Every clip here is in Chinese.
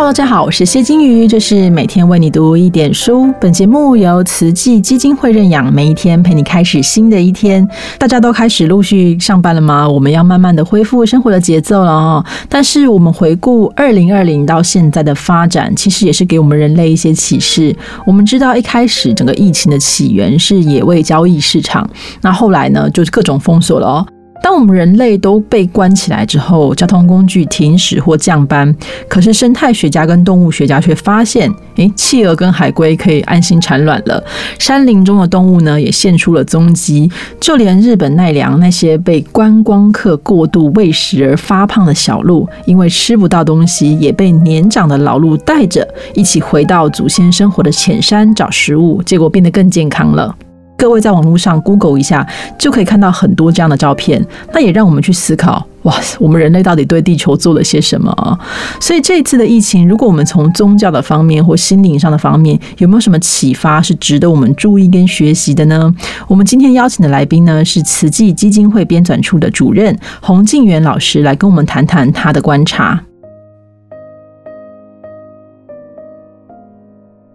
大家好，我是谢金鱼，这是每天为你读一点书。本节目由慈济基金会认养，每一天陪你开始新的一天。大家都开始陆续上班了吗？我们要慢慢的恢复生活的节奏了哦。但是我们回顾二零二零到现在的发展，其实也是给我们人类一些启示。我们知道一开始整个疫情的起源是野味交易市场，那后来呢，就是各种封锁了哦。当我们人类都被关起来之后，交通工具停驶或降班，可是生态学家跟动物学家却发现，诶，企鹅跟海龟可以安心产卵了。山林中的动物呢，也现出了踪迹。就连日本奈良那些被观光客过度喂食而发胖的小鹿，因为吃不到东西，也被年长的老鹿带着一起回到祖先生活的浅山找食物，结果变得更健康了。各位在网络上 Google 一下，就可以看到很多这样的照片。那也让我们去思考：哇，我们人类到底对地球做了些什么啊？所以这次的疫情，如果我们从宗教的方面或心灵上的方面，有没有什么启发是值得我们注意跟学习的呢？我们今天邀请的来宾呢，是慈济基金会编纂处的主任洪静元老师，来跟我们谈谈他的观察。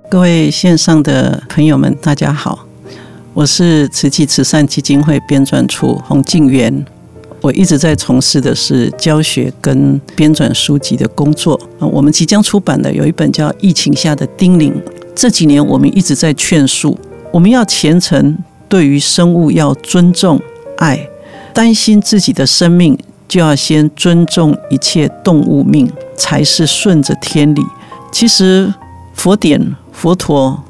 各位线上的朋友们，大家好。我是慈济慈善基金会编纂处洪静元，我一直在从事的是教学跟编纂书籍的工作。我们即将出版的有一本叫《疫情下的叮咛》。这几年我们一直在劝述，我们要虔诚，对于生物要尊重、爱，担心自己的生命，就要先尊重一切动物命，才是顺着天理。其实佛典佛陀。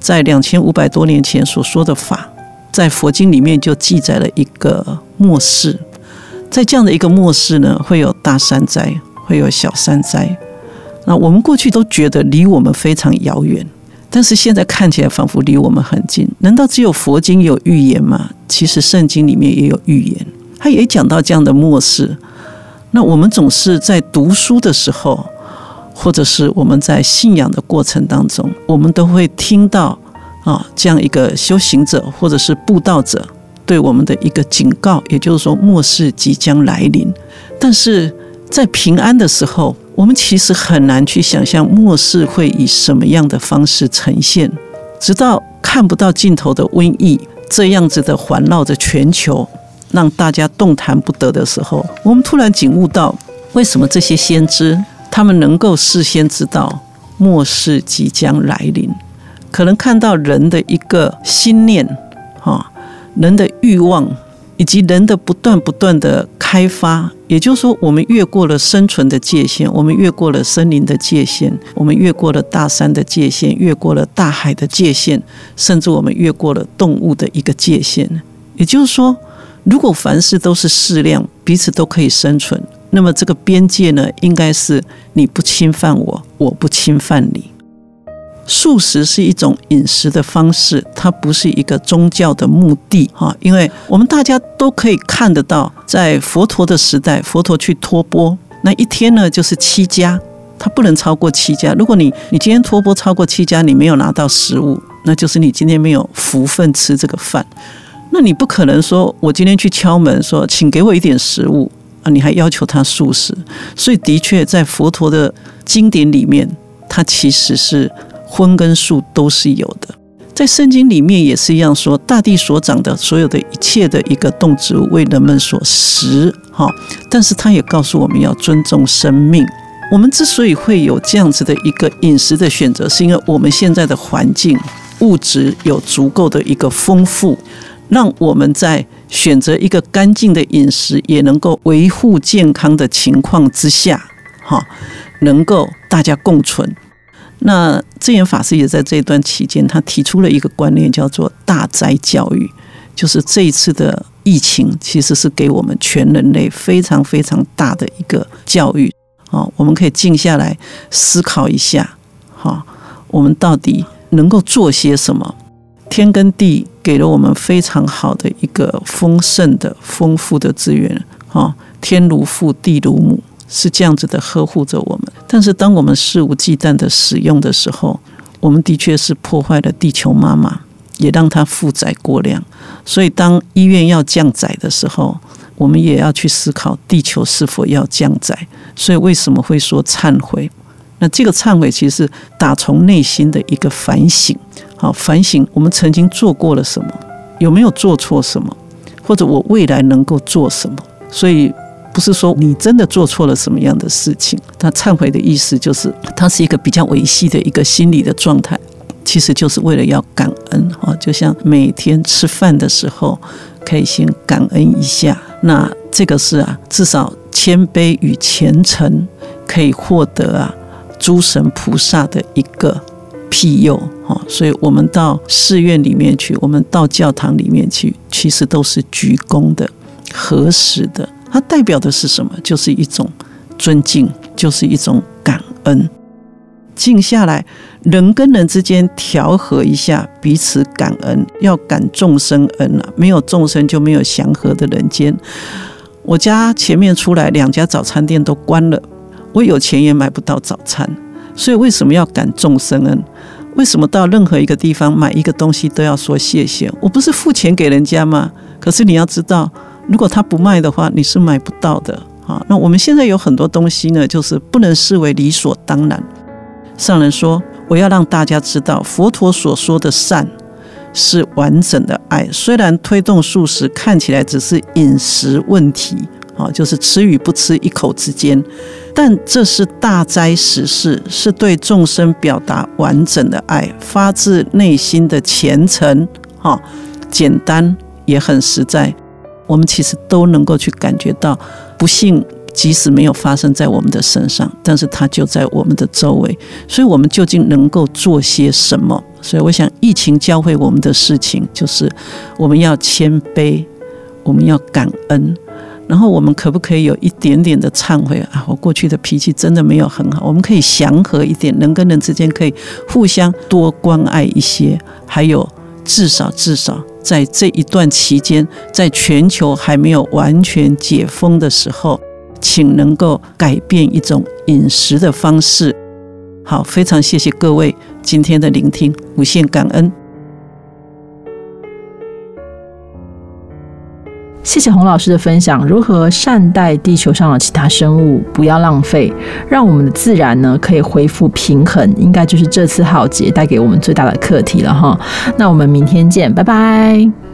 在两千五百多年前所说的法，在佛经里面就记载了一个末世。在这样的一个末世呢，会有大山灾，会有小山灾。那我们过去都觉得离我们非常遥远，但是现在看起来仿佛离我们很近。难道只有佛经有预言吗？其实圣经里面也有预言，他也讲到这样的末世。那我们总是在读书的时候。或者是我们在信仰的过程当中，我们都会听到啊这样一个修行者或者是布道者对我们的一个警告，也就是说末世即将来临。但是在平安的时候，我们其实很难去想象末世会以什么样的方式呈现。直到看不到尽头的瘟疫这样子的环绕着全球，让大家动弹不得的时候，我们突然醒悟到，为什么这些先知。他们能够事先知道末世即将来临，可能看到人的一个心念，哈，人的欲望，以及人的不断不断的开发。也就是说，我们越过了生存的界限，我们越过了森林的界限，我们越过了大山的界限，越过了大海的界限，甚至我们越过了动物的一个界限。也就是说，如果凡事都是适量，彼此都可以生存。那么这个边界呢，应该是你不侵犯我，我不侵犯你。素食是一种饮食的方式，它不是一个宗教的目的哈。因为我们大家都可以看得到，在佛陀的时代，佛陀去托钵，那一天呢就是七家，他不能超过七家。如果你你今天托钵超过七家，你没有拿到食物，那就是你今天没有福分吃这个饭。那你不可能说我今天去敲门说，请给我一点食物。你还要求他素食，所以的确在佛陀的经典里面，它其实是荤跟素都是有的。在圣经里面也是一样，说大地所长的所有的一切的一个动植物为人们所食，哈。但是他也告诉我们要尊重生命。我们之所以会有这样子的一个饮食的选择，是因为我们现在的环境物质有足够的一个丰富。让我们在选择一个干净的饮食，也能够维护健康的情况之下，哈，能够大家共存。那智严法师也在这段期间，他提出了一个观念，叫做大灾教育，就是这一次的疫情其实是给我们全人类非常非常大的一个教育。啊，我们可以静下来思考一下，哈，我们到底能够做些什么？天跟地给了我们非常好的一个丰盛的、丰富的资源，哈，天如父，地如母，是这样子的呵护着我们。但是，当我们肆无忌惮的使用的时候，我们的确是破坏了地球妈妈，也让它负载过量。所以，当医院要降载的时候，我们也要去思考地球是否要降载。所以，为什么会说忏悔？那这个忏悔其实打从内心的一个反省，好反省我们曾经做过了什么，有没有做错什么，或者我未来能够做什么。所以不是说你真的做错了什么样的事情，他忏悔的意思就是它是一个比较维系的一个心理的状态，其实就是为了要感恩哈，就像每天吃饭的时候可以先感恩一下，那这个是啊，至少谦卑与虔诚可以获得啊。诸神菩萨的一个庇佑，哈，所以我们到寺院里面去，我们到教堂里面去，其实都是鞠躬的、合十的。它代表的是什么？就是一种尊敬，就是一种感恩。静下来，人跟人之间调和一下，彼此感恩，要感众生恩啊！没有众生，就没有祥和的人间。我家前面出来两家早餐店都关了。我有钱也买不到早餐，所以为什么要感众生恩？为什么到任何一个地方买一个东西都要说谢谢？我不是付钱给人家吗？可是你要知道，如果他不卖的话，你是买不到的啊。那我们现在有很多东西呢，就是不能视为理所当然。上人说，我要让大家知道，佛陀所说的善是完整的爱，虽然推动素食看起来只是饮食问题。啊，就是吃与不吃一口之间，但这是大灾实事，是对众生表达完整的爱，发自内心的虔诚。哈，简单也很实在，我们其实都能够去感觉到，不幸即使没有发生在我们的身上，但是它就在我们的周围。所以，我们究竟能够做些什么？所以，我想，疫情教会我们的事情，就是我们要谦卑，我们要感恩。然后我们可不可以有一点点的忏悔啊？我过去的脾气真的没有很好，我们可以祥和一点，人跟人之间可以互相多关爱一些。还有，至少至少在这一段期间，在全球还没有完全解封的时候，请能够改变一种饮食的方式。好，非常谢谢各位今天的聆听，无限感恩。谢谢洪老师的分享，如何善待地球上的其他生物，不要浪费，让我们的自然呢可以恢复平衡，应该就是这次浩劫带给我们最大的课题了哈。那我们明天见，拜拜。